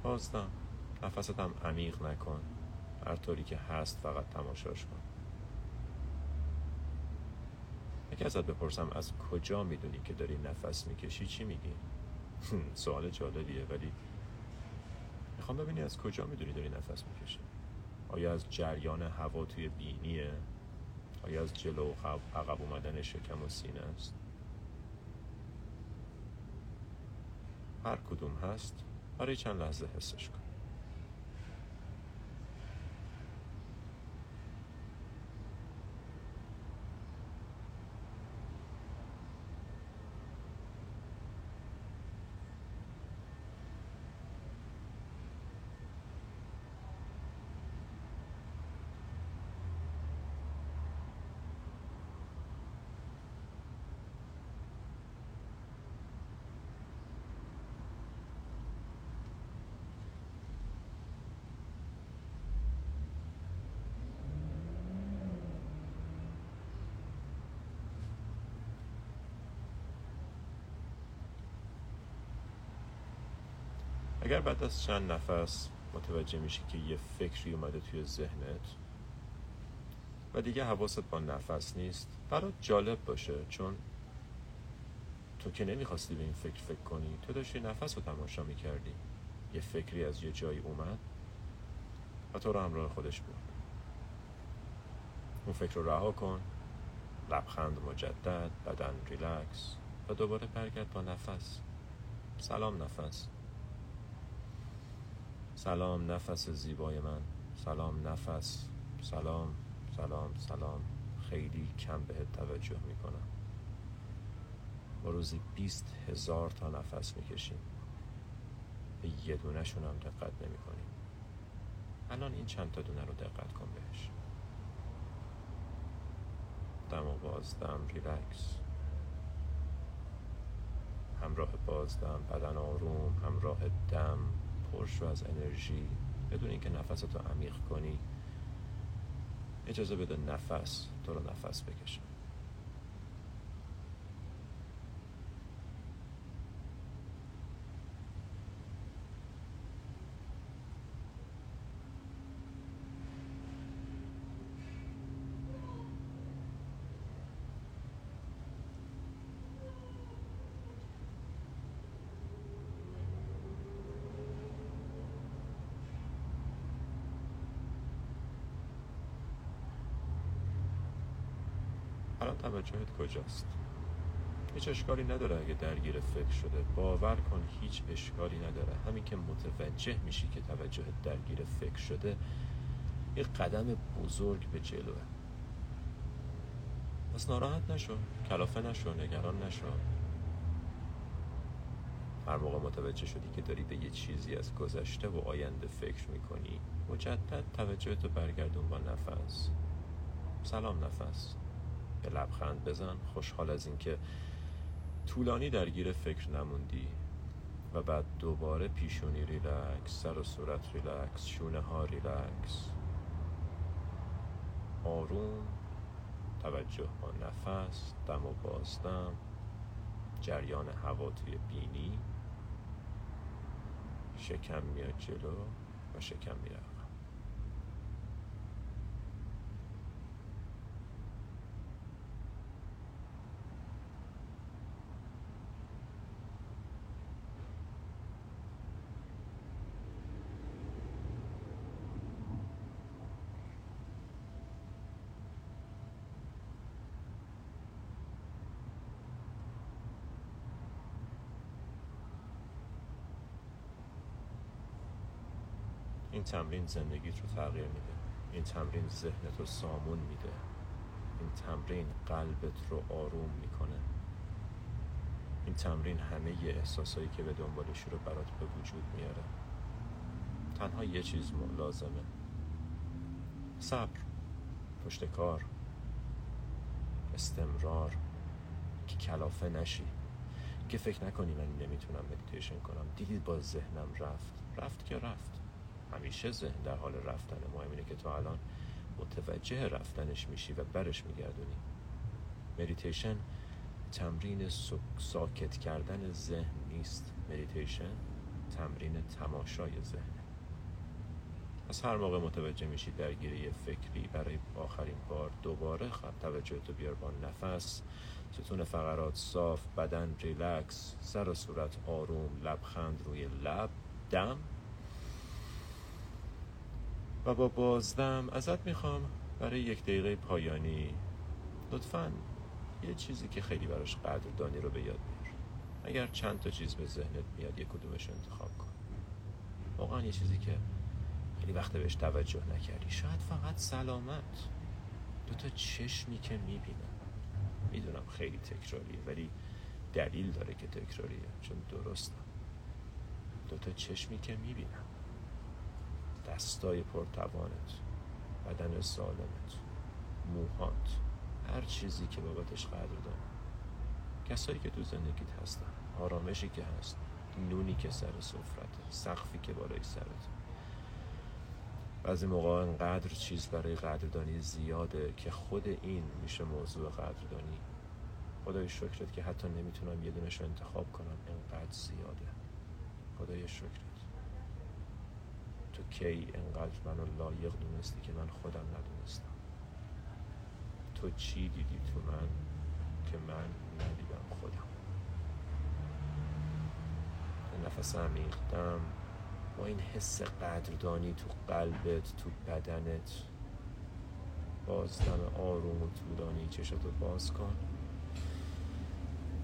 Speaker 1: بازدم. نفست هم عمیق نکن. هر طوری که هست فقط تماشاش کن. اگه ازت بپرسم از کجا می‌دونی که داری نفس می‌کشی چی میگی؟ سوال جالبیه ولی می‌خوام ببینی از کجا می‌دونی داری نفس می‌کشی. آیا از جریان هوا توی بینیه؟ آیا از جلو و عقب اومدن شکم و سینه است؟ هر کدوم هست. برای چند لحظه حسش کن. اگر بعد از چند نفس متوجه میشی که یه فکری اومده توی ذهنت و دیگه حواست با نفس نیست برات جالب باشه چون تو که نمی‌خواستی به این فکر فکر کنی تو داشتی نفس رو تماشا می‌کردی. یه فکری از یه جایی اومد و تو رو همراه خودش بود اون فکر رو رها کن لبخند مجدد بدن ریلکس و دوباره برگرد با نفس. سلام نفس. سلام نفس زیبای من. سلام نفس. سلام سلام سلام. خیلی کم بهت توجه می‌کنم. با روزی بیست هزار تا نفس می‌کشیم. به یه دونشون هم دقت نمی کنیم الان این چند تا دونه رو دقت کن بهش. دم و بازدم ریلکس. همراه بازدم بدن آروم همراه دم. پرشو از انرژی بدون اینکه نفستو عمیق کنی اجازه بده نفس تو رو نفس بکشه. الان توجهت کجاست؟ هیچ اشکالی نداره اگه درگیر فکر شده. باور کن هیچ اشکالی نداره. همین که متوجه میشی که توجهت درگیر فکر شده یه قدم بزرگ به جلوه. پس ناراحت نشو. کلافه نشو. نگران نشو. هر موقع متوجه شدی که داری به یه چیزی از گذشته و آینده فکر می‌کنی مجدد توجهتو برگردون با نفس. سلام نفس. یه لبخند بزن خوشحال از اینکه طولانی درگیر فکر نموندی و بعد دوباره پیشونی ریلکس سر و صورت ریلکس شونه ها ریلکس. آروم توجه با نفس دم و بازدم جریان هوا توی بینی. شکم میاد جلو و شکم میره. این تمرین زندگیت رو تغییر میده. این تمرین ذهنت رو سامون میده. این تمرین قلبت رو آروم می‌کنه. این تمرین همه احساسایی که به دنبالش رو برات به وجود میاره. تنها یه چیز لازمه. صبر پشت کار استمرار که کلافه نشی. که فکر نکنی من نمی‌تونم مدیتیشن کنم. دیدید با ذهنم رفت. رفت که رفت؟ همیشه ذهن در حال رفتن مهم اینه که تو الان متوجه رفتنش میشی و برش میگردونی. مدیتیشن تمرین ساکت کردن ذهن نیست. مدیتیشن تمرین تماشای ذهن. از هر موقع متوجه میشی درگیری فکری برای آخرین بار دوباره خط توجه تو بیار با نفس. ستون فقرات صاف بدن ریلکس سر و صورت آروم لبخند روی لب دم. و با بازدم ازت می‌خوام برای یک دقیقه پایانی. لطفا یه چیزی که خیلی براش قدردانی رو به یاد بیار. اگر چند تا چیز به ذهنت میاد یک کدومش انتخاب کن. واقعا یه چیزی که خیلی وقت بهش توجه نکردی. شاید فقط سلامت. دو تا چشمی که می‌بینم. می‌دونم خیلی تکراریه ولی دلیل داره که تکراریه چون درستم دو تا چشمی که می‌بینم. دستای پرتوانت بدن سالمت موهات هر چیزی که بابتش قدر داره. کسایی که تو زندگیت هستن آرامشی که هست نونی که سر سفرته سقفی که بالای سرت بعضی موقع انقدر چیز برای قدردانی زیاده که خود این میشه موضوع قدردانی. خدای شکرت که حتی نمی‌تونم یه دونش انتخاب کنم انقدر زیاده. خدای شکرت. تو کی انقدر منو لایق دونستی که من خودم ندونستم؟ تو چی دیدی تو من که من ندیدم خودم؟ نفس عمیقتم با این حس قدردانی تو قلبت تو بدنت. بازدم آروم و طولانی چشتو باز کن.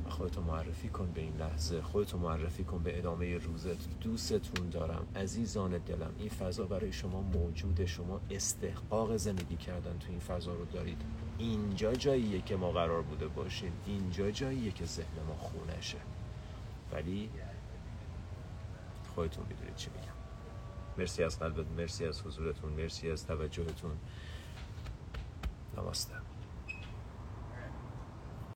Speaker 1: خودتو معرفی کن به این لحظه. خودتو معرفی کن به ادامه روزت. دوستتون دارم. عزیزان دلم این فضا برای شما موجوده. شما استحقاق زندگی کردن تو این فضا رو دارید. اینجا جاییه که ما قرار بوده باشیم. اینجا جاییه که ذهن ما خونشه ولی خودتون می‌دونید چی میگم. مرسی از قلبت مرسی از حضورتون مرسی از توجهتون. نماسته.